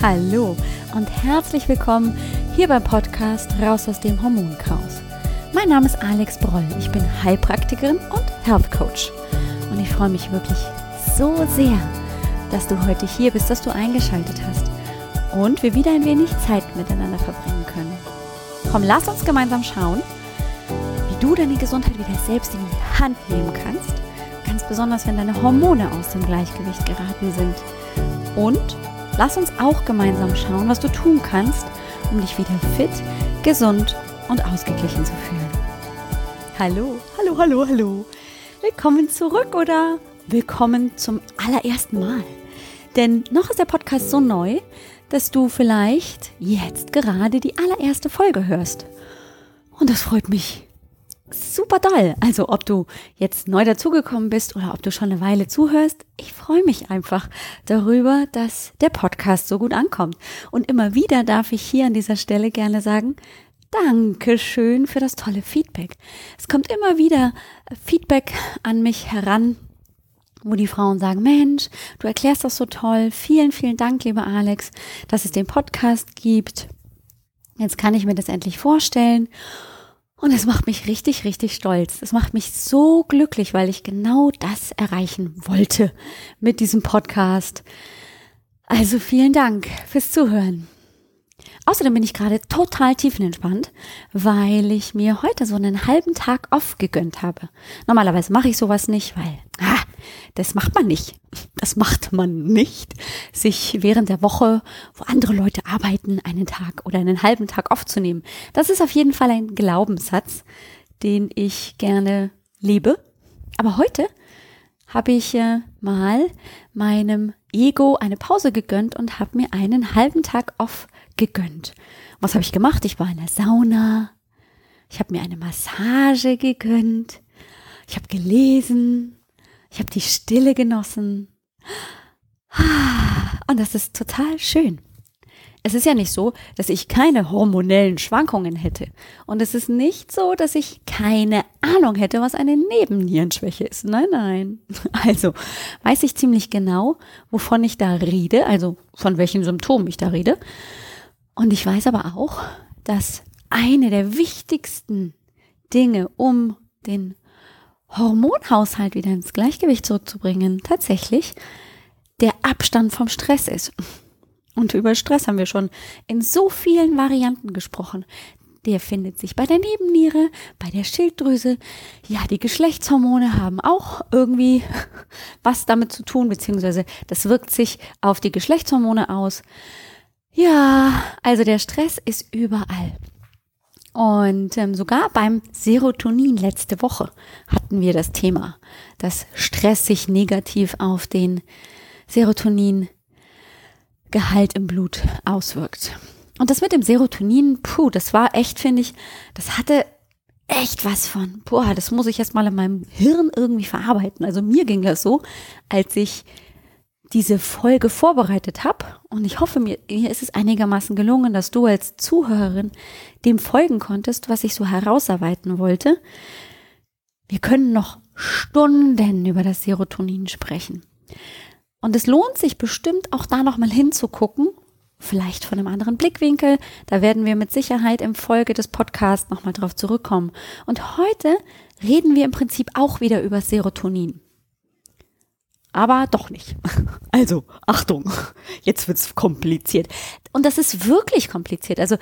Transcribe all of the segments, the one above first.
Hallo und herzlich willkommen hier beim Podcast Raus aus dem Hormonchaos. Mein Name ist Alex Broll. Ich bin Heilpraktikerin und Health Coach. Und ich freue mich wirklich so sehr, dass du heute hier bist, dass du eingeschaltet hast und wir wieder ein wenig Zeit miteinander verbringen können. Komm, lass uns gemeinsam schauen, wie du deine Gesundheit wieder selbst in die Hand nehmen kannst. Ganz besonders, wenn deine Hormone aus dem Gleichgewicht geraten sind. Und Lass uns auch gemeinsam schauen, was du tun kannst, um dich wieder fit, gesund und ausgeglichen zu fühlen. Hallo, hallo, hallo, hallo. Willkommen zurück oder willkommen zum allerersten Mal. Denn noch ist der Podcast so neu, dass du vielleicht jetzt gerade die allererste Folge hörst. Und das freut mich super doll. Also ob du jetzt neu dazugekommen bist oder ob du schon eine Weile zuhörst, ich freue mich einfach darüber, dass der Podcast so gut ankommt. Und immer wieder darf ich hier an dieser Stelle gerne sagen, Dankeschön für das tolle Feedback. Es kommt immer wieder Feedback an mich heran, wo die Frauen sagen, Mensch, du erklärst das so toll. Vielen, vielen Dank, lieber Alex, dass es den Podcast gibt. Jetzt kann ich mir das endlich vorstellen. Und es macht mich richtig, richtig stolz. Es macht mich so glücklich, weil ich genau das erreichen wollte mit diesem Podcast. Also vielen Dank fürs Zuhören. Außerdem bin ich gerade total tiefenentspannt, weil ich mir heute so einen halben Tag off gegönnt habe. Normalerweise mache ich sowas nicht, weil ah, das macht man nicht. Das macht man nicht, sich während der Woche, wo andere Leute arbeiten, einen Tag oder einen halben Tag aufzunehmen. Das ist auf jeden Fall ein Glaubenssatz, den ich gerne lebe. Aber heute habe ich äh, mal meinem Ego eine Pause gegönnt und habe mir einen halben Tag off gegönnt. Was habe ich gemacht? Ich war in der Sauna. Ich habe mir eine Massage gegönnt. Ich habe gelesen. Ich habe die Stille genossen. Und das ist total schön. Es ist ja nicht so, dass ich keine hormonellen Schwankungen hätte. Und es ist nicht so, dass ich keine Ahnung hätte, was eine Nebennierenschwäche ist. Nein, nein. Also weiß ich ziemlich genau, wovon ich da rede, also von welchen Symptomen ich da rede. Und ich weiß aber auch, dass eine der wichtigsten Dinge, um den Hormonhaushalt wieder ins Gleichgewicht zurückzubringen, tatsächlich der Abstand vom Stress ist. Und über Stress haben wir schon in so vielen Varianten gesprochen. Der findet sich bei der Nebenniere, bei der Schilddrüse. Ja, die Geschlechtshormone haben auch irgendwie was damit zu tun, beziehungsweise das wirkt sich auf die Geschlechtshormone aus. Ja, also der Stress ist überall. Und ähm, sogar beim Serotonin letzte Woche hatten wir das Thema, dass Stress sich negativ auf den Serotoningehalt im Blut auswirkt. Und das mit dem Serotonin, puh, das war echt, finde ich, das hatte echt was von, boah, das muss ich jetzt mal in meinem Hirn irgendwie verarbeiten. Also mir ging das so, als ich diese Folge vorbereitet habe und ich hoffe, mir, mir ist es einigermaßen gelungen, dass du als Zuhörerin dem folgen konntest, was ich so herausarbeiten wollte. Wir können noch Stunden über das Serotonin sprechen. Und es lohnt sich bestimmt auch da nochmal hinzugucken, vielleicht von einem anderen Blickwinkel. Da werden wir mit Sicherheit im Folge des Podcasts nochmal drauf zurückkommen. Und heute reden wir im Prinzip auch wieder über Serotonin aber doch nicht. Also, Achtung, jetzt wird's kompliziert. Und das ist wirklich kompliziert. Also,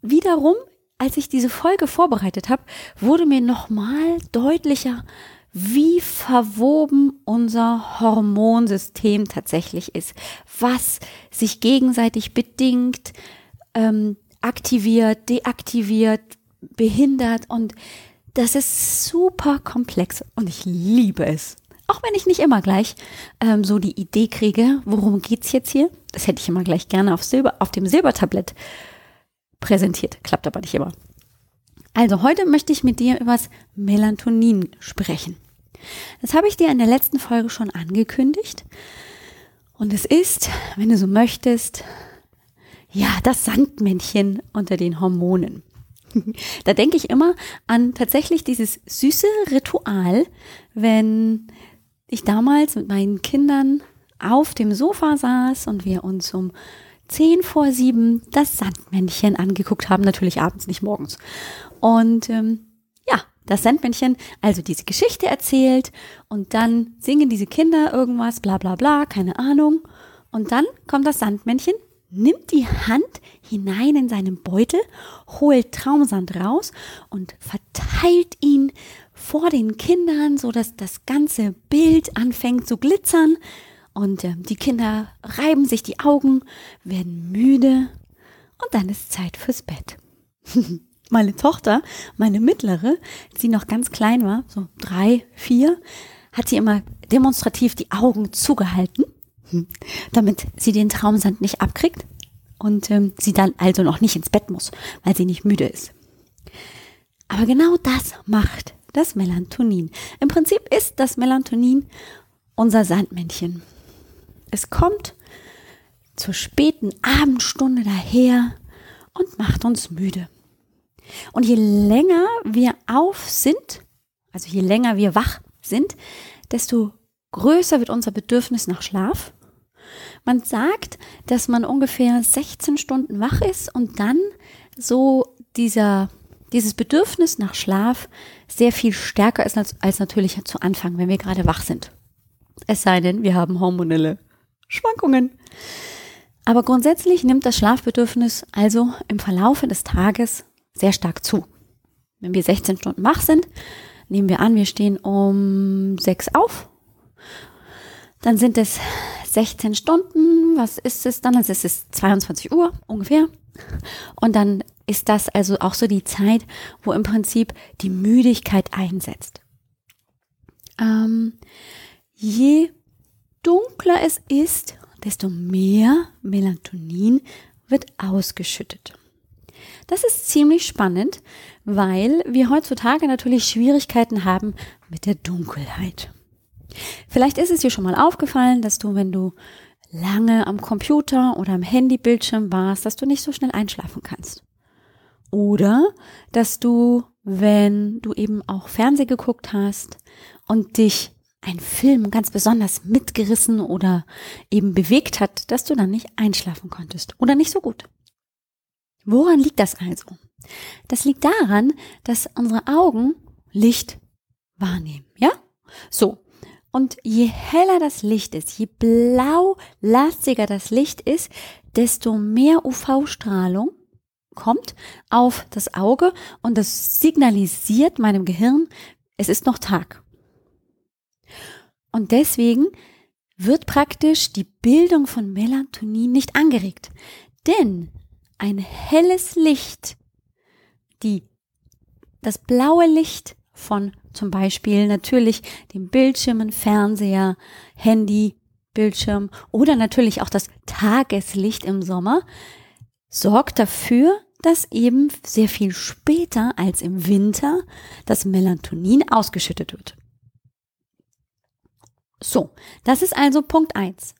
wiederum, als ich diese Folge vorbereitet habe, wurde mir nochmal deutlicher, wie verwoben unser Hormonsystem tatsächlich ist, was sich gegenseitig bedingt, ähm, aktiviert, deaktiviert, behindert und das ist super komplex und ich liebe es auch wenn ich nicht immer gleich ähm, so die Idee kriege, worum geht's jetzt hier? Das hätte ich immer gleich gerne auf, Silber, auf dem Silbertablett präsentiert. Klappt aber nicht immer. Also heute möchte ich mit dir über das Melatonin sprechen. Das habe ich dir in der letzten Folge schon angekündigt. Und es ist, wenn du so möchtest, ja, das Sandmännchen unter den Hormonen. da denke ich immer an tatsächlich dieses süße Ritual, wenn ich damals mit meinen Kindern auf dem Sofa saß und wir uns um zehn vor sieben das Sandmännchen angeguckt haben, natürlich abends, nicht morgens. Und ähm, ja, das Sandmännchen also diese Geschichte erzählt und dann singen diese Kinder irgendwas, bla bla bla, keine Ahnung. Und dann kommt das Sandmännchen, nimmt die Hand hinein in seinen Beutel, holt Traumsand raus und verteilt ihn vor den Kindern, so dass das ganze Bild anfängt zu glitzern und äh, die Kinder reiben sich die Augen, werden müde und dann ist Zeit fürs Bett. meine Tochter, meine mittlere, sie noch ganz klein war, so drei, vier, hat sie immer demonstrativ die Augen zugehalten, damit sie den Traumsand nicht abkriegt und ähm, sie dann also noch nicht ins Bett muss, weil sie nicht müde ist. Aber genau das macht das Melatonin. Im Prinzip ist das Melatonin unser Sandmännchen. Es kommt zur späten Abendstunde daher und macht uns müde. Und je länger wir auf sind, also je länger wir wach sind, desto größer wird unser Bedürfnis nach Schlaf. Man sagt, dass man ungefähr 16 Stunden wach ist und dann so dieser, dieses Bedürfnis nach Schlaf sehr viel stärker ist als, als natürlich zu Anfang, wenn wir gerade wach sind. Es sei denn, wir haben hormonelle Schwankungen. Aber grundsätzlich nimmt das Schlafbedürfnis also im Verlaufe des Tages sehr stark zu. Wenn wir 16 Stunden wach sind, nehmen wir an, wir stehen um 6 auf. Dann sind es 16 Stunden. Was ist es dann? Also es ist 22 Uhr ungefähr. Und dann ist das also auch so die Zeit, wo im Prinzip die Müdigkeit einsetzt. Ähm, je dunkler es ist, desto mehr Melatonin wird ausgeschüttet. Das ist ziemlich spannend, weil wir heutzutage natürlich Schwierigkeiten haben mit der Dunkelheit. Vielleicht ist es dir schon mal aufgefallen, dass du, wenn du lange am Computer oder am Handybildschirm warst, dass du nicht so schnell einschlafen kannst. Oder dass du, wenn du eben auch Fernseh geguckt hast und dich ein Film ganz besonders mitgerissen oder eben bewegt hat, dass du dann nicht einschlafen konntest oder nicht so gut. Woran liegt das also? Das liegt daran, dass unsere Augen Licht wahrnehmen, ja? So. Und je heller das Licht ist, je blau-lastiger das Licht ist, desto mehr UV-Strahlung kommt auf das Auge und das signalisiert meinem Gehirn, es ist noch Tag. Und deswegen wird praktisch die Bildung von Melatonin nicht angeregt. Denn ein helles Licht, die, das blaue Licht von zum Beispiel natürlich dem Bildschirmen, Fernseher, Handy, Bildschirm oder natürlich auch das Tageslicht im Sommer sorgt dafür, dass eben sehr viel später als im Winter das Melatonin ausgeschüttet wird. So, das ist also Punkt eins.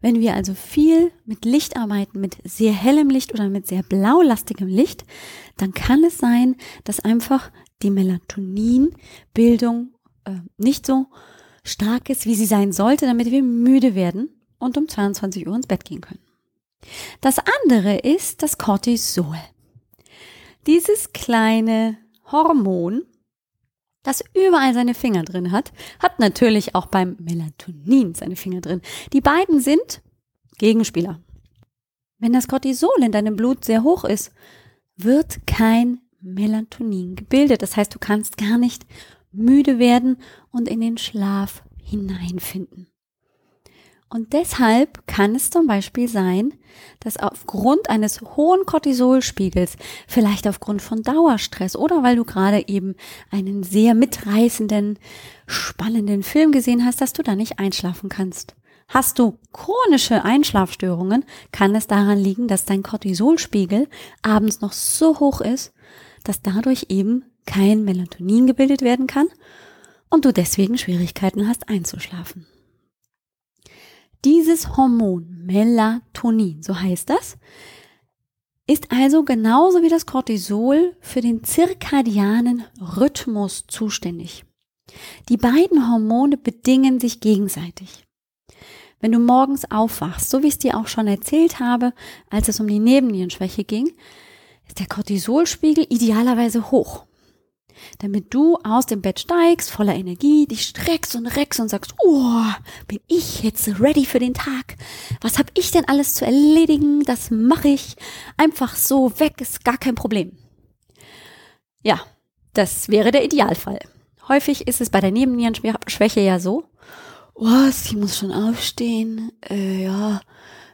Wenn wir also viel mit Licht arbeiten, mit sehr hellem Licht oder mit sehr blaulastigem Licht, dann kann es sein, dass einfach die Melatoninbildung äh, nicht so stark ist, wie sie sein sollte, damit wir müde werden und um 22 Uhr ins Bett gehen können. Das andere ist das Cortisol. Dieses kleine Hormon das überall seine Finger drin hat, hat natürlich auch beim Melatonin seine Finger drin. Die beiden sind Gegenspieler. Wenn das Cortisol in deinem Blut sehr hoch ist, wird kein Melatonin gebildet. Das heißt, du kannst gar nicht müde werden und in den Schlaf hineinfinden. Und deshalb kann es zum Beispiel sein, dass aufgrund eines hohen Cortisolspiegels, vielleicht aufgrund von Dauerstress oder weil du gerade eben einen sehr mitreißenden, spannenden Film gesehen hast, dass du da nicht einschlafen kannst. Hast du chronische Einschlafstörungen, kann es daran liegen, dass dein Cortisolspiegel abends noch so hoch ist, dass dadurch eben kein Melatonin gebildet werden kann und du deswegen Schwierigkeiten hast einzuschlafen. Dieses Hormon Melatonin, so heißt das, ist also genauso wie das Cortisol für den zirkadianen Rhythmus zuständig. Die beiden Hormone bedingen sich gegenseitig. wenn du morgens aufwachst, so wie ich es dir auch schon erzählt habe, als es um die Nebennierenschwäche ging, ist der Cortisolspiegel idealerweise hoch. Damit du aus dem Bett steigst, voller Energie, dich streckst und reckst und sagst, oh, bin ich jetzt ready für den Tag? Was habe ich denn alles zu erledigen? Das mache ich einfach so weg, ist gar kein Problem. Ja, das wäre der Idealfall. Häufig ist es bei der Nebennierenschwäche ja so, was, ich muss schon aufstehen, äh, ja,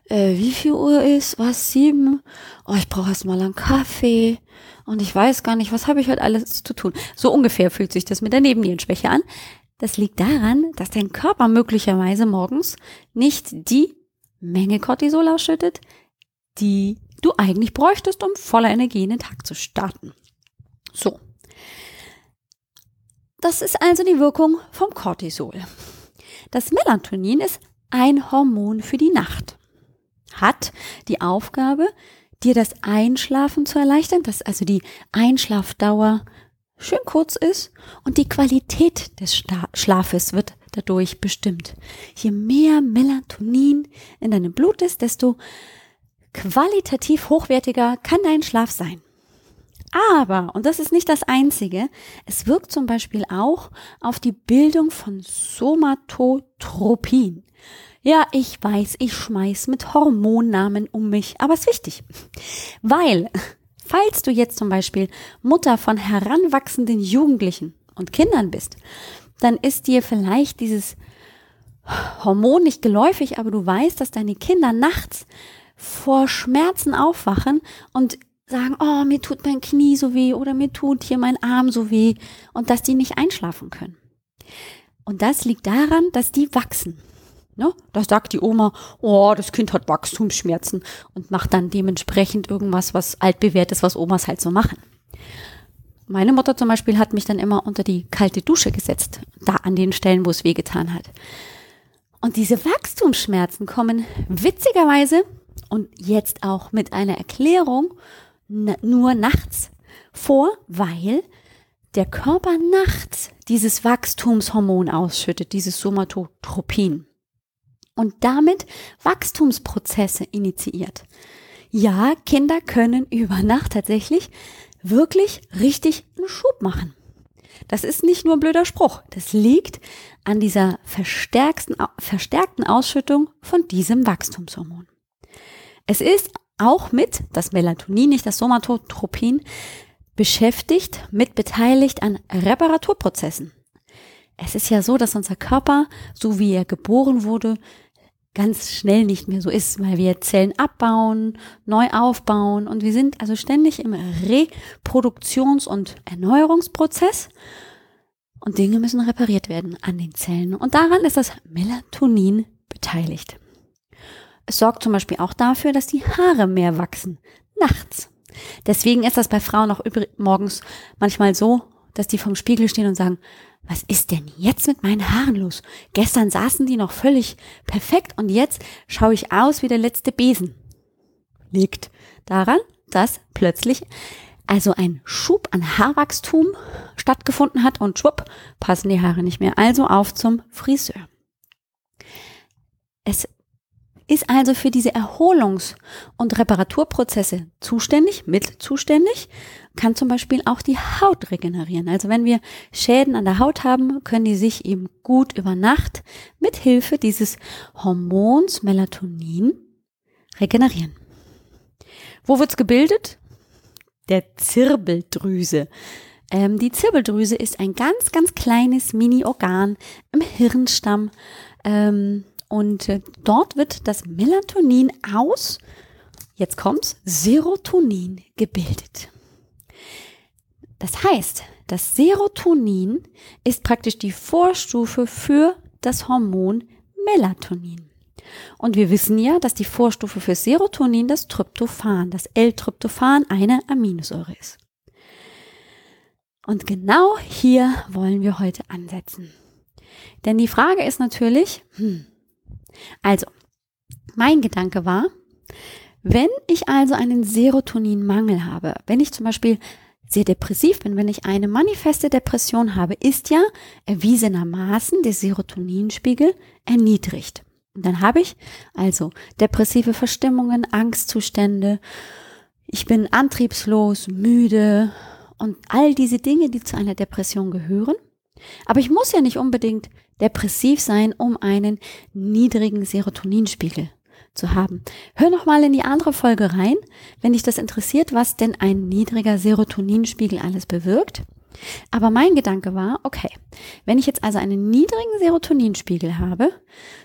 äh, wie viel Uhr ist, was, sieben, oh, ich brauche erst mal einen Kaffee und ich weiß gar nicht, was habe ich heute alles zu tun. So ungefähr fühlt sich das mit der Nebennierenschwäche an. Das liegt daran, dass dein Körper möglicherweise morgens nicht die Menge Cortisol ausschüttet, die du eigentlich bräuchtest, um voller Energie in den Tag zu starten. So. Das ist also die Wirkung vom Cortisol. Das Melatonin ist ein Hormon für die Nacht. Hat die Aufgabe, dir das Einschlafen zu erleichtern, dass also die Einschlafdauer schön kurz ist und die Qualität des Schlafes wird dadurch bestimmt. Je mehr Melatonin in deinem Blut ist, desto qualitativ hochwertiger kann dein Schlaf sein. Aber, und das ist nicht das Einzige, es wirkt zum Beispiel auch auf die Bildung von Somatotropin. Ja, ich weiß, ich schmeiß mit Hormonnamen um mich, aber es ist wichtig. Weil, falls du jetzt zum Beispiel Mutter von heranwachsenden Jugendlichen und Kindern bist, dann ist dir vielleicht dieses Hormon nicht geläufig, aber du weißt, dass deine Kinder nachts vor Schmerzen aufwachen und sagen, oh, mir tut mein Knie so weh oder mir tut hier mein Arm so weh und dass die nicht einschlafen können. Und das liegt daran, dass die wachsen. Ne? Da sagt die Oma, oh, das Kind hat Wachstumsschmerzen und macht dann dementsprechend irgendwas, was altbewährt ist, was Omas halt so machen. Meine Mutter zum Beispiel hat mich dann immer unter die kalte Dusche gesetzt, da an den Stellen, wo es wehgetan hat. Und diese Wachstumsschmerzen kommen witzigerweise und jetzt auch mit einer Erklärung nur nachts vor, weil der Körper nachts dieses Wachstumshormon ausschüttet, dieses Somatotropin und damit Wachstumsprozesse initiiert. Ja, Kinder können über Nacht tatsächlich wirklich richtig einen Schub machen. Das ist nicht nur ein blöder Spruch. Das liegt an dieser verstärkten, Ausschüttung von diesem Wachstumshormon. Es ist auch mit, das Melatonin, nicht das Somatotropin, beschäftigt, mit beteiligt an Reparaturprozessen. Es ist ja so, dass unser Körper, so wie er geboren wurde, ganz schnell nicht mehr so ist, weil wir Zellen abbauen, neu aufbauen und wir sind also ständig im Reproduktions- und Erneuerungsprozess und Dinge müssen repariert werden an den Zellen und daran ist das Melatonin beteiligt. Es sorgt zum Beispiel auch dafür, dass die Haare mehr wachsen. Nachts. Deswegen ist das bei Frauen auch morgens manchmal so, dass die vom Spiegel stehen und sagen, was ist denn jetzt mit meinen Haaren los? Gestern saßen die noch völlig perfekt und jetzt schaue ich aus wie der letzte Besen. Liegt daran, dass plötzlich also ein Schub an Haarwachstum stattgefunden hat und schwupp, passen die Haare nicht mehr. Also auf zum Friseur. Es ist also für diese Erholungs- und Reparaturprozesse zuständig, mit zuständig, kann zum Beispiel auch die Haut regenerieren. Also wenn wir Schäden an der Haut haben, können die sich eben gut über Nacht mit Hilfe dieses Hormons Melatonin regenerieren. Wo wird's gebildet? Der Zirbeldrüse. Ähm, die Zirbeldrüse ist ein ganz, ganz kleines Mini-Organ im Hirnstamm. Ähm, und äh, dort wird das Melatonin aus, jetzt kommt's, Serotonin gebildet. Das heißt, das Serotonin ist praktisch die Vorstufe für das Hormon Melatonin. Und wir wissen ja, dass die Vorstufe für Serotonin das Tryptophan, das L-Tryptophan, eine Aminosäure ist. Und genau hier wollen wir heute ansetzen. Denn die Frage ist natürlich, hm, also, mein Gedanke war, wenn ich also einen Serotoninmangel habe, wenn ich zum Beispiel sehr depressiv bin, wenn ich eine manifeste Depression habe, ist ja erwiesenermaßen der Serotoninspiegel erniedrigt. Und dann habe ich also depressive Verstimmungen, Angstzustände, ich bin antriebslos, müde und all diese Dinge, die zu einer Depression gehören. Aber ich muss ja nicht unbedingt depressiv sein, um einen niedrigen Serotoninspiegel zu haben. Hör noch mal in die andere Folge rein, wenn dich das interessiert, was denn ein niedriger Serotoninspiegel alles bewirkt. Aber mein Gedanke war, okay, wenn ich jetzt also einen niedrigen Serotoninspiegel habe,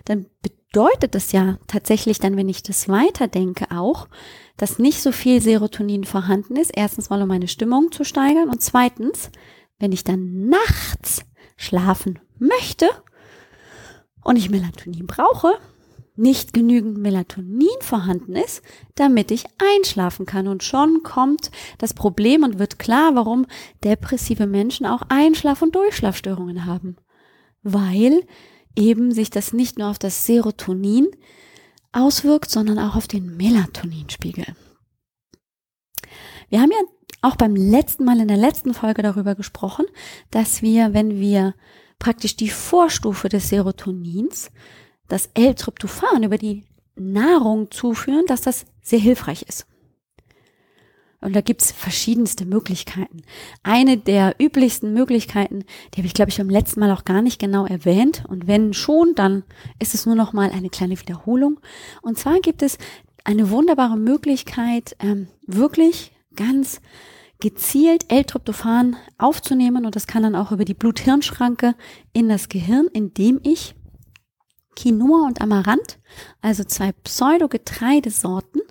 dann bedeutet das ja tatsächlich dann, wenn ich das weiterdenke auch, dass nicht so viel Serotonin vorhanden ist. Erstens mal, um meine Stimmung zu steigern und zweitens, wenn ich dann nachts schlafen möchte und ich Melatonin brauche, nicht genügend Melatonin vorhanden ist, damit ich einschlafen kann. Und schon kommt das Problem und wird klar, warum depressive Menschen auch Einschlaf- und Durchschlafstörungen haben. Weil eben sich das nicht nur auf das Serotonin auswirkt, sondern auch auf den Melatoninspiegel. Wir haben ja auch beim letzten Mal in der letzten Folge darüber gesprochen, dass wir, wenn wir praktisch die Vorstufe des Serotonins, das L-Tryptophan über die Nahrung zuführen, dass das sehr hilfreich ist. Und da gibt's verschiedenste Möglichkeiten. Eine der üblichsten Möglichkeiten, die habe ich, glaube ich, beim letzten Mal auch gar nicht genau erwähnt. Und wenn schon, dann ist es nur noch mal eine kleine Wiederholung. Und zwar gibt es eine wunderbare Möglichkeit, ähm, wirklich ganz gezielt L-Tryptophan aufzunehmen. Und das kann dann auch über die Blut-Hirn-Schranke in das Gehirn, indem ich Quinoa und Amaranth, also zwei Pseudogetreidesorten,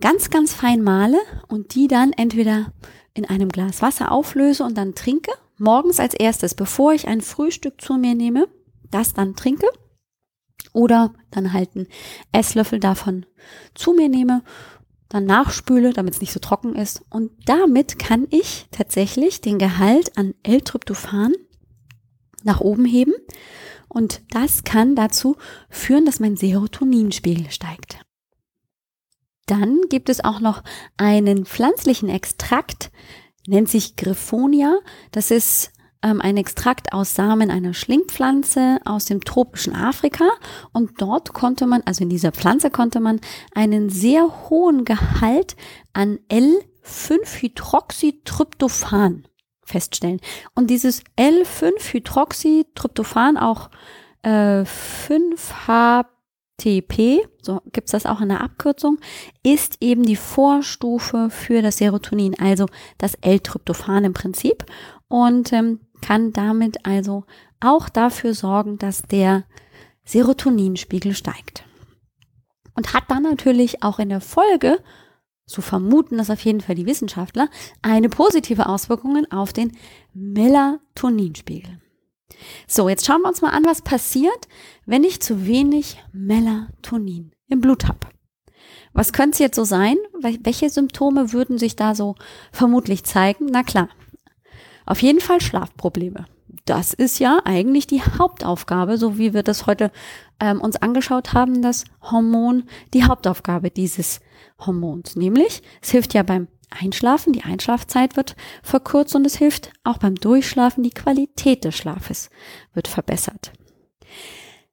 ganz, ganz fein male und die dann entweder in einem Glas Wasser auflöse und dann trinke. Morgens als erstes, bevor ich ein Frühstück zu mir nehme, das dann trinke. Oder dann halt einen Esslöffel davon zu mir nehme, dann nachspüle, damit es nicht so trocken ist. Und damit kann ich tatsächlich den Gehalt an L-Tryptophan nach oben heben. Und das kann dazu führen, dass mein Serotoninspiegel steigt. Dann gibt es auch noch einen pflanzlichen Extrakt, nennt sich Griffonia. Das ist ähm, ein Extrakt aus Samen einer Schlingpflanze aus dem tropischen Afrika. Und dort konnte man, also in dieser Pflanze konnte man einen sehr hohen Gehalt an L5-Hydroxytryptophan feststellen. Und dieses L5-Hydroxytryptophan, auch äh, 5H TP, so gibt's das auch in der Abkürzung, ist eben die Vorstufe für das Serotonin, also das L-Tryptophan im Prinzip und ähm, kann damit also auch dafür sorgen, dass der Serotoninspiegel steigt. Und hat dann natürlich auch in der Folge, so vermuten das auf jeden Fall die Wissenschaftler, eine positive Auswirkung auf den Melatoninspiegel. So, jetzt schauen wir uns mal an, was passiert, wenn ich zu wenig Melatonin im Blut habe. Was könnte es jetzt so sein? Welche Symptome würden sich da so vermutlich zeigen? Na klar, auf jeden Fall Schlafprobleme. Das ist ja eigentlich die Hauptaufgabe, so wie wir das heute ähm, uns angeschaut haben, das Hormon, die Hauptaufgabe dieses Hormons. Nämlich, es hilft ja beim Einschlafen, die Einschlafzeit wird verkürzt und es hilft auch beim Durchschlafen, die Qualität des Schlafes wird verbessert.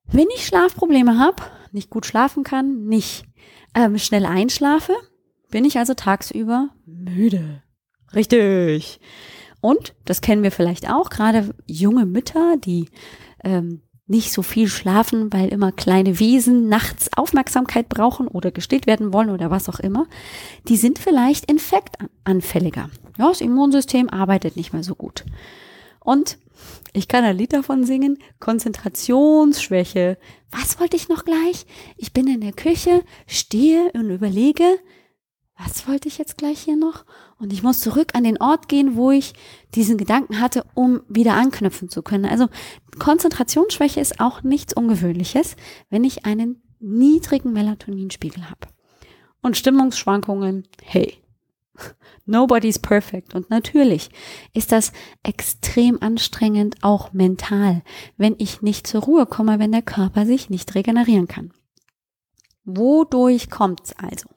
Wenn ich Schlafprobleme habe, nicht gut schlafen kann, nicht ähm, schnell einschlafe, bin ich also tagsüber müde. Richtig. Und, das kennen wir vielleicht auch, gerade junge Mütter, die ähm, nicht so viel schlafen, weil immer kleine Wesen nachts Aufmerksamkeit brauchen oder gestillt werden wollen oder was auch immer, die sind vielleicht infektanfälliger. Ja, das Immunsystem arbeitet nicht mehr so gut. Und ich kann ein Lied davon singen, Konzentrationsschwäche. Was wollte ich noch gleich? Ich bin in der Küche, stehe und überlege, was wollte ich jetzt gleich hier noch? Und ich muss zurück an den Ort gehen, wo ich diesen Gedanken hatte, um wieder anknüpfen zu können. Also Konzentrationsschwäche ist auch nichts Ungewöhnliches, wenn ich einen niedrigen Melatoninspiegel habe. Und Stimmungsschwankungen, hey, nobody's perfect. Und natürlich ist das extrem anstrengend, auch mental, wenn ich nicht zur Ruhe komme, wenn der Körper sich nicht regenerieren kann. Wodurch kommt's also?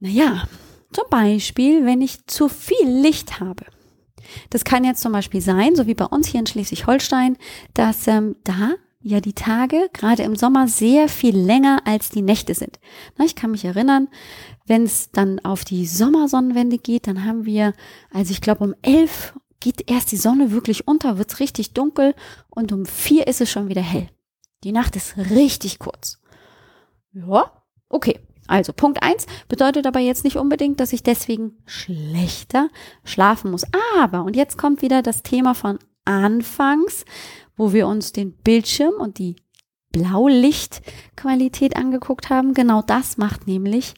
Naja, zum Beispiel, wenn ich zu viel Licht habe. Das kann jetzt zum Beispiel sein, so wie bei uns hier in Schleswig-Holstein, dass ähm, da ja die Tage, gerade im Sommer, sehr viel länger als die Nächte sind. Na, ich kann mich erinnern, wenn es dann auf die Sommersonnenwende geht, dann haben wir, also ich glaube um elf geht erst die Sonne wirklich unter, wird's richtig dunkel und um vier ist es schon wieder hell. Die Nacht ist richtig kurz. Ja, okay. Also Punkt eins bedeutet aber jetzt nicht unbedingt, dass ich deswegen schlechter schlafen muss. Aber, und jetzt kommt wieder das Thema von anfangs, wo wir uns den Bildschirm und die Blaulichtqualität angeguckt haben. Genau das macht nämlich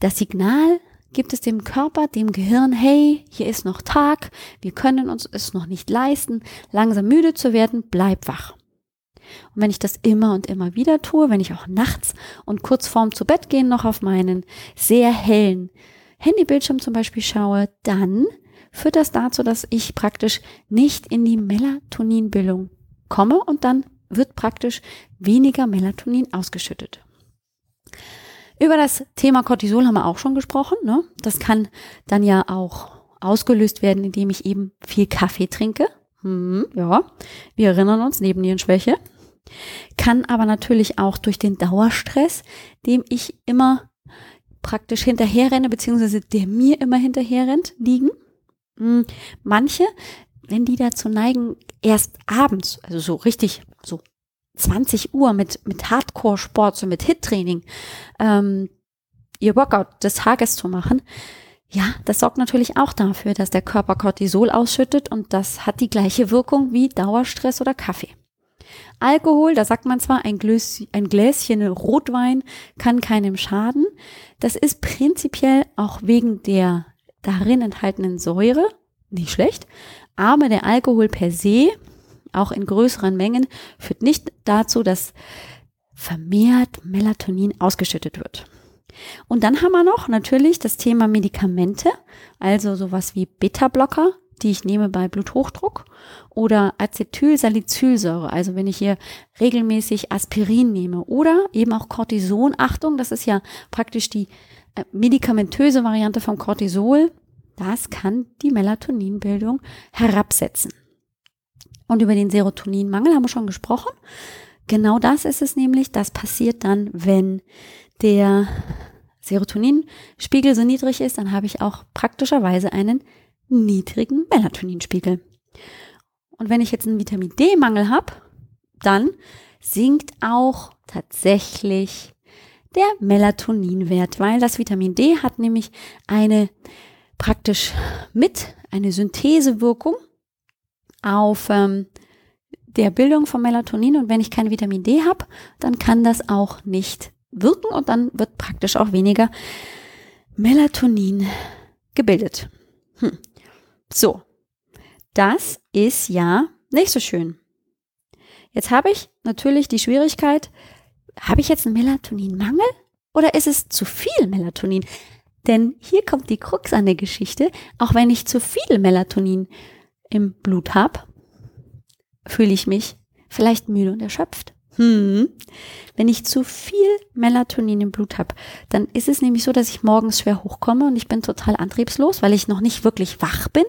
das Signal gibt es dem Körper, dem Gehirn, hey, hier ist noch Tag, wir können uns es noch nicht leisten, langsam müde zu werden, bleib wach. Und wenn ich das immer und immer wieder tue, wenn ich auch nachts und kurz vorm zu Bett gehen noch auf meinen sehr hellen Handybildschirm zum Beispiel schaue, dann führt das dazu, dass ich praktisch nicht in die Melatoninbildung komme und dann wird praktisch weniger Melatonin ausgeschüttet. Über das Thema Cortisol haben wir auch schon gesprochen. Ne? Das kann dann ja auch ausgelöst werden, indem ich eben viel Kaffee trinke. Hm, ja, wir erinnern uns, Nebennierenschwäche. Kann aber natürlich auch durch den Dauerstress, dem ich immer praktisch hinterherrenne, beziehungsweise der mir immer hinterherrennt, liegen. Hm, manche, wenn die dazu neigen, erst abends, also so richtig, so 20 Uhr mit, mit Hardcore-Sport, so mit Hit-Training, ähm, ihr Workout des Tages zu machen, ja, das sorgt natürlich auch dafür, dass der Körper Cortisol ausschüttet und das hat die gleiche Wirkung wie Dauerstress oder Kaffee. Alkohol, da sagt man zwar, ein, Gläschen, ein Gläschen Rotwein kann keinem schaden. Das ist prinzipiell auch wegen der darin enthaltenen Säure nicht schlecht, aber der Alkohol per se auch in größeren Mengen, führt nicht dazu, dass vermehrt Melatonin ausgeschüttet wird. Und dann haben wir noch natürlich das Thema Medikamente, also sowas wie Beta-Blocker, die ich nehme bei Bluthochdruck oder Acetylsalicylsäure, also wenn ich hier regelmäßig Aspirin nehme oder eben auch Cortison. Achtung, das ist ja praktisch die äh, medikamentöse Variante vom Cortisol. Das kann die Melatoninbildung herabsetzen. Und über den Serotoninmangel haben wir schon gesprochen. Genau das ist es nämlich. Das passiert dann, wenn der Serotoninspiegel so niedrig ist, dann habe ich auch praktischerweise einen niedrigen Melatoninspiegel. Und wenn ich jetzt einen Vitamin D-Mangel habe, dann sinkt auch tatsächlich der Melatoninwert, weil das Vitamin D hat nämlich eine praktisch mit eine Synthesewirkung auf ähm, der Bildung von Melatonin und wenn ich kein Vitamin D habe, dann kann das auch nicht wirken und dann wird praktisch auch weniger Melatonin gebildet. Hm. So, das ist ja nicht so schön. Jetzt habe ich natürlich die Schwierigkeit, habe ich jetzt einen Melatoninmangel oder ist es zu viel Melatonin? Denn hier kommt die Krux an der Geschichte, auch wenn ich zu viel Melatonin im Blut habe, fühle ich mich vielleicht müde und erschöpft. Hm. Wenn ich zu viel Melatonin im Blut habe, dann ist es nämlich so, dass ich morgens schwer hochkomme und ich bin total antriebslos, weil ich noch nicht wirklich wach bin.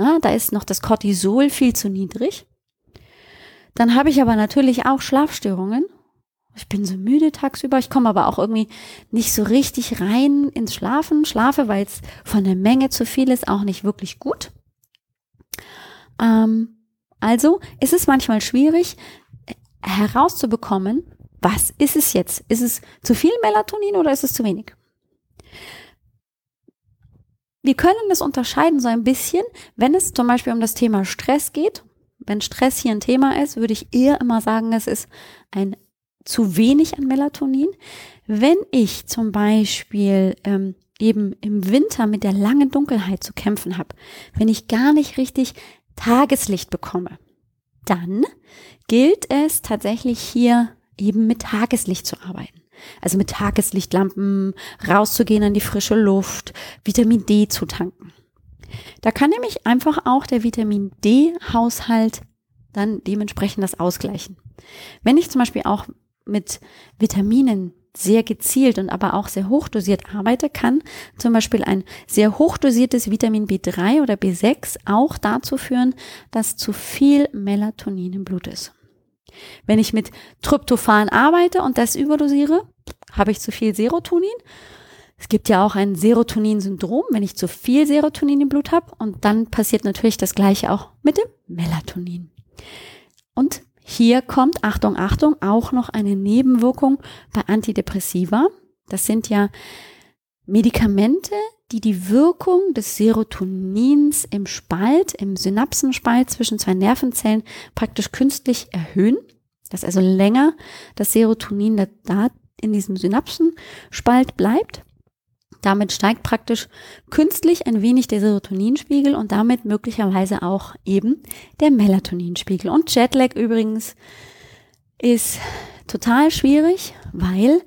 Na, da ist noch das Cortisol viel zu niedrig. Dann habe ich aber natürlich auch Schlafstörungen. Ich bin so müde tagsüber. Ich komme aber auch irgendwie nicht so richtig rein ins Schlafen. Schlafe, weil es von der Menge zu viel ist, auch nicht wirklich gut. Ähm, also ist es manchmal schwierig äh, herauszubekommen, was ist es jetzt? Ist es zu viel Melatonin oder ist es zu wenig? Wir können das unterscheiden so ein bisschen, wenn es zum Beispiel um das Thema Stress geht. Wenn Stress hier ein Thema ist, würde ich eher immer sagen, es ist ein zu wenig an Melatonin. Wenn ich zum Beispiel ähm, eben im Winter mit der langen Dunkelheit zu kämpfen habe, wenn ich gar nicht richtig Tageslicht bekomme, dann gilt es tatsächlich hier eben mit Tageslicht zu arbeiten. Also mit Tageslichtlampen rauszugehen an die frische Luft, Vitamin D zu tanken. Da kann nämlich einfach auch der Vitamin D-Haushalt dann dementsprechend das ausgleichen. Wenn ich zum Beispiel auch mit Vitaminen sehr gezielt und aber auch sehr hochdosiert arbeite, kann zum Beispiel ein sehr hochdosiertes Vitamin B3 oder B6 auch dazu führen, dass zu viel Melatonin im Blut ist. Wenn ich mit Tryptophan arbeite und das überdosiere, habe ich zu viel Serotonin. Es gibt ja auch ein Serotonin-Syndrom, wenn ich zu viel Serotonin im Blut habe. Und dann passiert natürlich das gleiche auch mit dem Melatonin. Und hier kommt, Achtung, Achtung, auch noch eine Nebenwirkung bei Antidepressiva. Das sind ja Medikamente, die die Wirkung des Serotonins im Spalt, im Synapsenspalt zwischen zwei Nervenzellen praktisch künstlich erhöhen. Dass also länger das Serotonin da in diesem Synapsenspalt bleibt. Damit steigt praktisch künstlich ein wenig der Serotoninspiegel und damit möglicherweise auch eben der Melatoninspiegel. Und Jetlag übrigens ist total schwierig, weil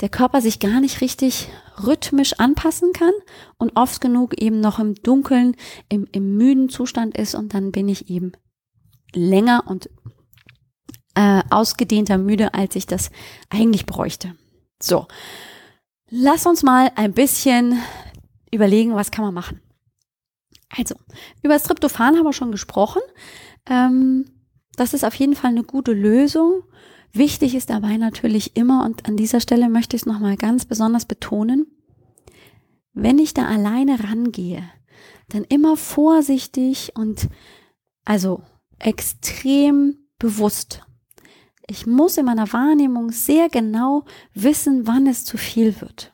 der Körper sich gar nicht richtig rhythmisch anpassen kann und oft genug eben noch im Dunkeln, im, im müden Zustand ist und dann bin ich eben länger und äh, ausgedehnter müde, als ich das eigentlich bräuchte. So, lass uns mal ein bisschen überlegen, was kann man machen. Also, über das Tryptophan haben wir schon gesprochen. Ähm, das ist auf jeden Fall eine gute Lösung Wichtig ist dabei natürlich immer, und an dieser Stelle möchte ich es nochmal ganz besonders betonen, wenn ich da alleine rangehe, dann immer vorsichtig und also extrem bewusst. Ich muss in meiner Wahrnehmung sehr genau wissen, wann es zu viel wird.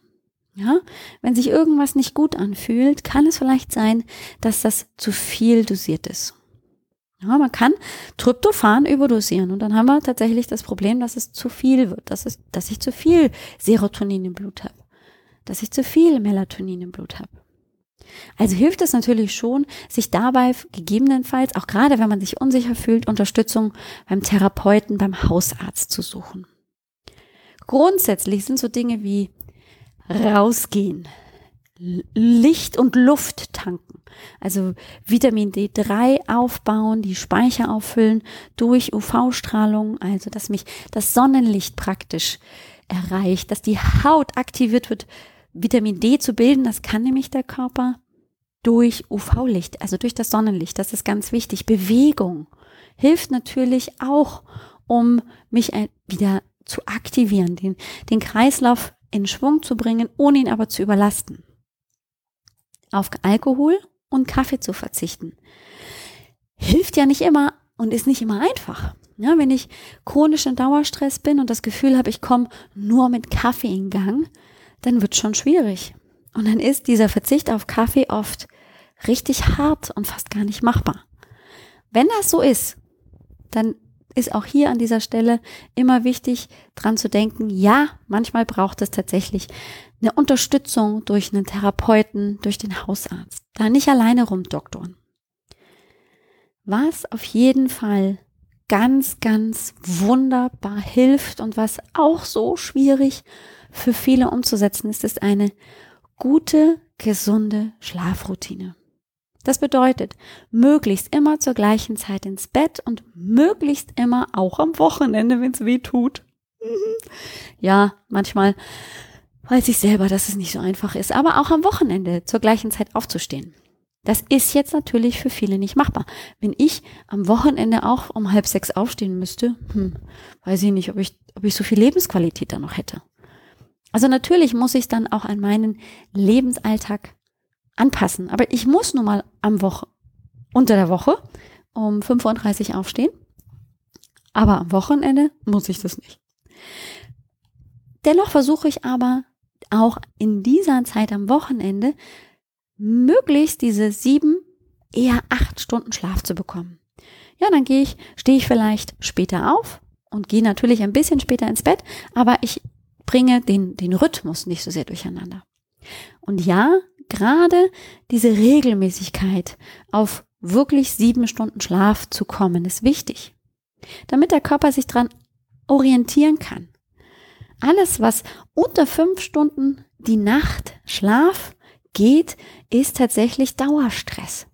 Ja, wenn sich irgendwas nicht gut anfühlt, kann es vielleicht sein, dass das zu viel dosiert ist. Ja, man kann Tryptophan überdosieren und dann haben wir tatsächlich das Problem, dass es zu viel wird, dass, es, dass ich zu viel Serotonin im Blut habe, dass ich zu viel Melatonin im Blut habe. Also hilft es natürlich schon, sich dabei gegebenenfalls, auch gerade wenn man sich unsicher fühlt, Unterstützung beim Therapeuten, beim Hausarzt zu suchen. Grundsätzlich sind so Dinge wie rausgehen, Licht und Luft tanken. Also Vitamin D3 aufbauen, die Speicher auffüllen durch UV-Strahlung, also dass mich das Sonnenlicht praktisch erreicht, dass die Haut aktiviert wird, Vitamin D zu bilden. Das kann nämlich der Körper durch UV-Licht, also durch das Sonnenlicht. Das ist ganz wichtig. Bewegung hilft natürlich auch, um mich wieder zu aktivieren, den, den Kreislauf in Schwung zu bringen, ohne ihn aber zu überlasten auf Alkohol und Kaffee zu verzichten. Hilft ja nicht immer und ist nicht immer einfach. Ja, wenn ich chronisch in Dauerstress bin und das Gefühl habe, ich komme nur mit Kaffee in Gang, dann wird schon schwierig. Und dann ist dieser Verzicht auf Kaffee oft richtig hart und fast gar nicht machbar. Wenn das so ist, dann ist auch hier an dieser Stelle immer wichtig, dran zu denken, ja, manchmal braucht es tatsächlich eine Unterstützung durch einen Therapeuten, durch den Hausarzt. Da nicht alleine rumdoktoren. Was auf jeden Fall ganz, ganz wunderbar hilft und was auch so schwierig für viele umzusetzen ist, ist eine gute, gesunde Schlafroutine. Das bedeutet, möglichst immer zur gleichen Zeit ins Bett und möglichst immer auch am Wochenende, wenn es weh tut. ja, manchmal weiß ich selber, dass es nicht so einfach ist, aber auch am Wochenende zur gleichen Zeit aufzustehen. Das ist jetzt natürlich für viele nicht machbar. Wenn ich am Wochenende auch um halb sechs aufstehen müsste, hm, weiß ich nicht, ob ich, ob ich so viel Lebensqualität da noch hätte. Also natürlich muss ich dann auch an meinen Lebensalltag anpassen. Aber ich muss nun mal am Woche, unter der Woche um 5.30 Uhr aufstehen. Aber am Wochenende muss ich das nicht. Dennoch versuche ich aber auch in dieser Zeit am Wochenende möglichst diese sieben, eher acht Stunden Schlaf zu bekommen. Ja, dann gehe ich, stehe ich vielleicht später auf und gehe natürlich ein bisschen später ins Bett, aber ich bringe den, den Rhythmus nicht so sehr durcheinander. Und ja, gerade diese Regelmäßigkeit auf wirklich sieben Stunden Schlaf zu kommen, ist wichtig, damit der Körper sich dran orientieren kann. Alles, was unter fünf Stunden die Nacht Schlaf geht, ist tatsächlich Dauerstress.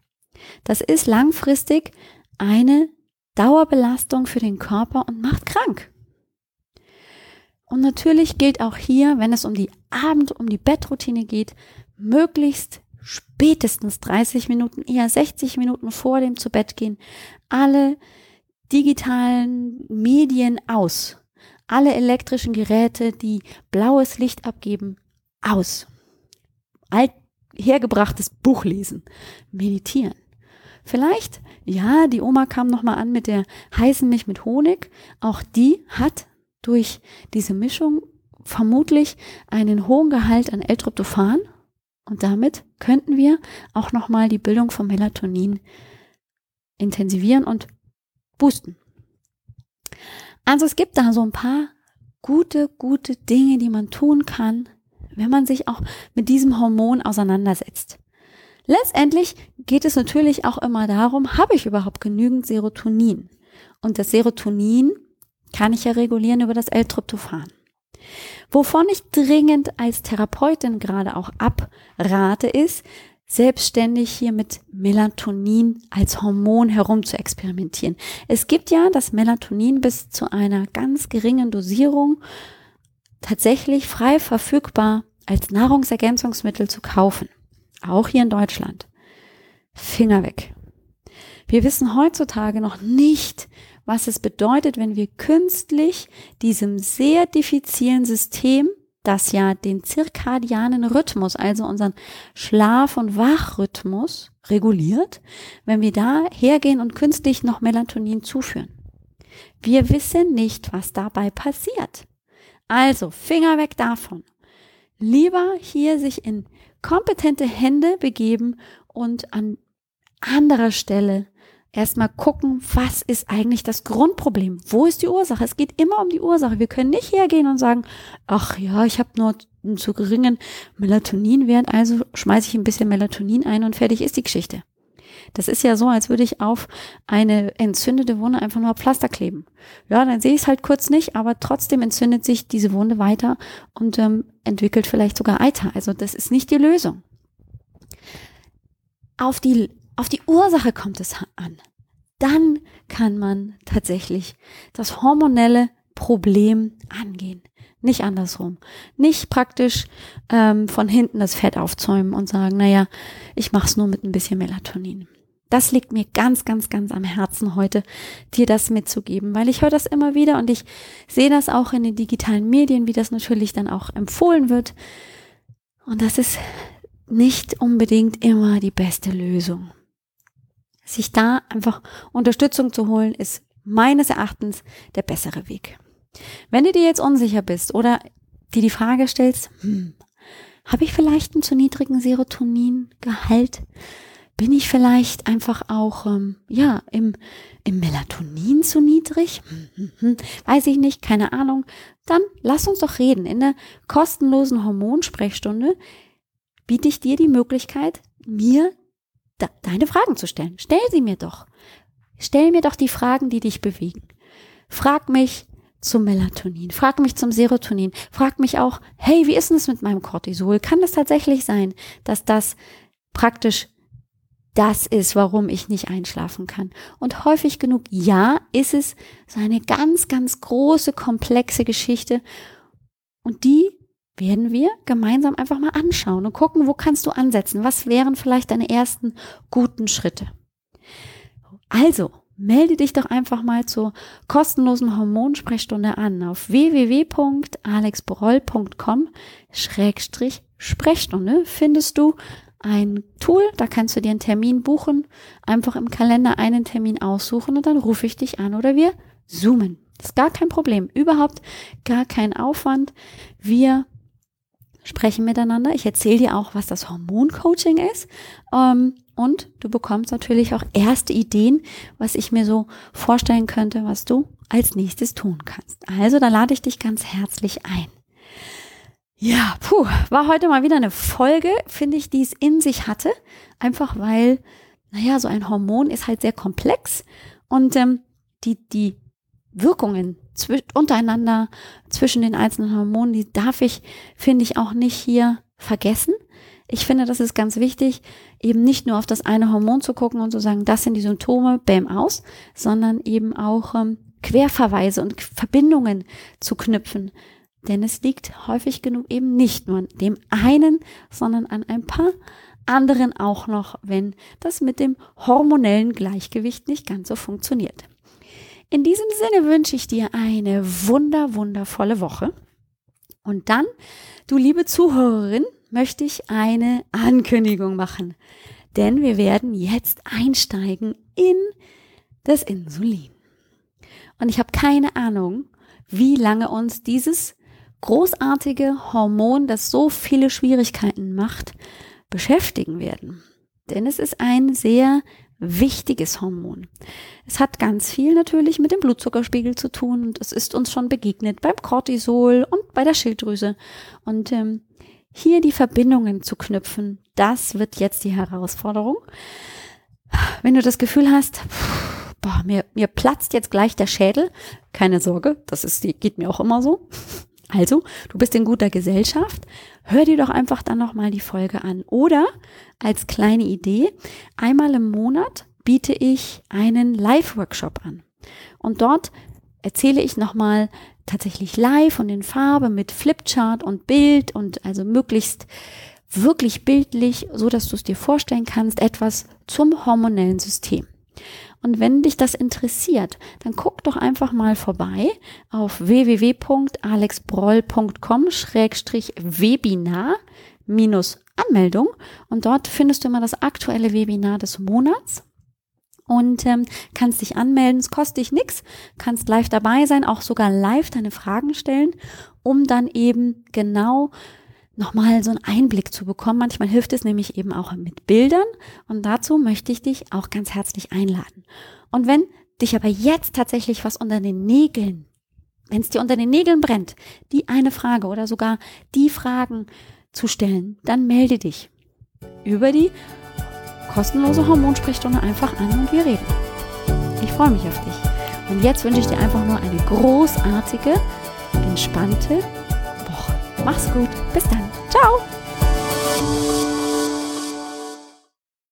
Das ist langfristig eine Dauerbelastung für den Körper und macht krank. Und natürlich gilt auch hier, wenn es um die Abend, um die Bettroutine geht, möglichst spätestens 30 Minuten, eher 60 Minuten vor dem zu Bett gehen, alle digitalen Medien aus. Alle elektrischen Geräte, die blaues Licht abgeben, aus. Alt hergebrachtes Buch lesen, meditieren. Vielleicht, ja, die Oma kam nochmal an mit der heißen Milch mit Honig. Auch die hat durch diese Mischung vermutlich einen hohen Gehalt an L-Tryptophan und damit könnten wir auch nochmal die Bildung von Melatonin intensivieren und boosten. Also es gibt da so ein paar gute, gute Dinge, die man tun kann, wenn man sich auch mit diesem Hormon auseinandersetzt. Letztendlich geht es natürlich auch immer darum, habe ich überhaupt genügend Serotonin? Und das Serotonin kann ich ja regulieren über das L-Tryptophan. Wovon ich dringend als Therapeutin gerade auch abrate, ist, selbstständig hier mit Melatonin als Hormon herum zu experimentieren. Es gibt ja das Melatonin bis zu einer ganz geringen Dosierung tatsächlich frei verfügbar als Nahrungsergänzungsmittel zu kaufen. Auch hier in Deutschland. Finger weg. Wir wissen heutzutage noch nicht, was es bedeutet, wenn wir künstlich diesem sehr diffizilen System, das ja den zirkadianen Rhythmus, also unseren Schlaf- und Wachrhythmus reguliert, wenn wir da hergehen und künstlich noch Melatonin zuführen. Wir wissen nicht, was dabei passiert. Also Finger weg davon. Lieber hier sich in kompetente Hände begeben und an anderer Stelle erstmal gucken, was ist eigentlich das Grundproblem? Wo ist die Ursache? Es geht immer um die Ursache. Wir können nicht hergehen und sagen, ach ja, ich habe nur einen zu geringen Melatoninwert, also schmeiße ich ein bisschen Melatonin ein und fertig ist die Geschichte. Das ist ja so, als würde ich auf eine entzündete Wunde einfach nur Pflaster kleben. Ja, dann sehe ich es halt kurz nicht, aber trotzdem entzündet sich diese Wunde weiter und ähm, entwickelt vielleicht sogar Eiter. Also das ist nicht die Lösung. Auf die auf die Ursache kommt es an. Dann kann man tatsächlich das hormonelle Problem angehen. Nicht andersrum. Nicht praktisch ähm, von hinten das Fett aufzäumen und sagen, naja, ich mache es nur mit ein bisschen Melatonin. Das liegt mir ganz, ganz, ganz am Herzen heute, dir das mitzugeben, weil ich höre das immer wieder und ich sehe das auch in den digitalen Medien, wie das natürlich dann auch empfohlen wird. Und das ist nicht unbedingt immer die beste Lösung sich da einfach Unterstützung zu holen, ist meines Erachtens der bessere Weg. Wenn du dir jetzt unsicher bist oder dir die Frage stellst, hm, habe ich vielleicht einen zu niedrigen Serotoningehalt? Bin ich vielleicht einfach auch ähm, ja im, im Melatonin zu niedrig? Hm, hm, hm, weiß ich nicht, keine Ahnung. Dann lass uns doch reden. In der kostenlosen Hormonsprechstunde biete ich dir die Möglichkeit, mir da, deine Fragen zu stellen. Stell sie mir doch. Stell mir doch die Fragen, die dich bewegen. Frag mich zum Melatonin, frag mich zum Serotonin, frag mich auch, hey, wie ist denn es mit meinem Cortisol? Kann es tatsächlich sein, dass das praktisch das ist, warum ich nicht einschlafen kann. Und häufig genug, ja, ist es so eine ganz, ganz große, komplexe Geschichte. Und die werden wir gemeinsam einfach mal anschauen und gucken, wo kannst du ansetzen? Was wären vielleicht deine ersten guten Schritte? Also, melde dich doch einfach mal zur kostenlosen Hormonsprechstunde an auf www.alexbroll.com Schrägstrich Sprechstunde findest du ein Tool, da kannst du dir einen Termin buchen, einfach im Kalender einen Termin aussuchen und dann rufe ich dich an oder wir zoomen. Das ist gar kein Problem, überhaupt gar kein Aufwand. Wir sprechen miteinander. Ich erzähle dir auch, was das Hormoncoaching ist. Ähm, und du bekommst natürlich auch erste Ideen, was ich mir so vorstellen könnte, was du als nächstes tun kannst. Also da lade ich dich ganz herzlich ein. Ja, puh, war heute mal wieder eine Folge, finde ich, die es in sich hatte. Einfach weil, naja, so ein Hormon ist halt sehr komplex und ähm, die, die Wirkungen untereinander zwischen den einzelnen Hormonen, die darf ich, finde ich, auch nicht hier vergessen. Ich finde, das ist ganz wichtig, eben nicht nur auf das eine Hormon zu gucken und zu sagen, das sind die Symptome, bäm aus, sondern eben auch ähm, Querverweise und Verbindungen zu knüpfen. Denn es liegt häufig genug eben nicht nur an dem einen, sondern an ein paar anderen auch noch, wenn das mit dem hormonellen Gleichgewicht nicht ganz so funktioniert. In diesem Sinne wünsche ich dir eine wunder, wundervolle Woche. Und dann, du liebe Zuhörerin, möchte ich eine Ankündigung machen. Denn wir werden jetzt einsteigen in das Insulin. Und ich habe keine Ahnung, wie lange uns dieses großartige Hormon, das so viele Schwierigkeiten macht, beschäftigen werden. Denn es ist ein sehr wichtiges Hormon. Es hat ganz viel natürlich mit dem Blutzuckerspiegel zu tun und es ist uns schon begegnet beim Cortisol und bei der Schilddrüse. Und ähm, hier die Verbindungen zu knüpfen, das wird jetzt die Herausforderung. Wenn du das Gefühl hast, boah, mir, mir platzt jetzt gleich der Schädel, keine Sorge, das ist, geht mir auch immer so. Also, du bist in guter Gesellschaft. Hör dir doch einfach dann nochmal die Folge an. Oder als kleine Idee, einmal im Monat biete ich einen Live-Workshop an. Und dort erzähle ich nochmal tatsächlich live und in Farbe mit Flipchart und Bild und also möglichst wirklich bildlich, so dass du es dir vorstellen kannst, etwas zum hormonellen System. Und wenn dich das interessiert, dann guck doch einfach mal vorbei auf www.alexbroll.com-webinar Anmeldung und dort findest du immer das aktuelle Webinar des Monats und ähm, kannst dich anmelden. Es kostet dich nichts, kannst live dabei sein, auch sogar live deine Fragen stellen, um dann eben genau nochmal so einen Einblick zu bekommen. Manchmal hilft es nämlich eben auch mit Bildern und dazu möchte ich dich auch ganz herzlich einladen. Und wenn dich aber jetzt tatsächlich was unter den Nägeln, wenn es dir unter den Nägeln brennt, die eine Frage oder sogar die Fragen zu stellen, dann melde dich über die kostenlose Hormonsprechstunde einfach an und wir reden. Ich freue mich auf dich. Und jetzt wünsche ich dir einfach nur eine großartige, entspannte. Mach's gut. Bis dann. Ciao.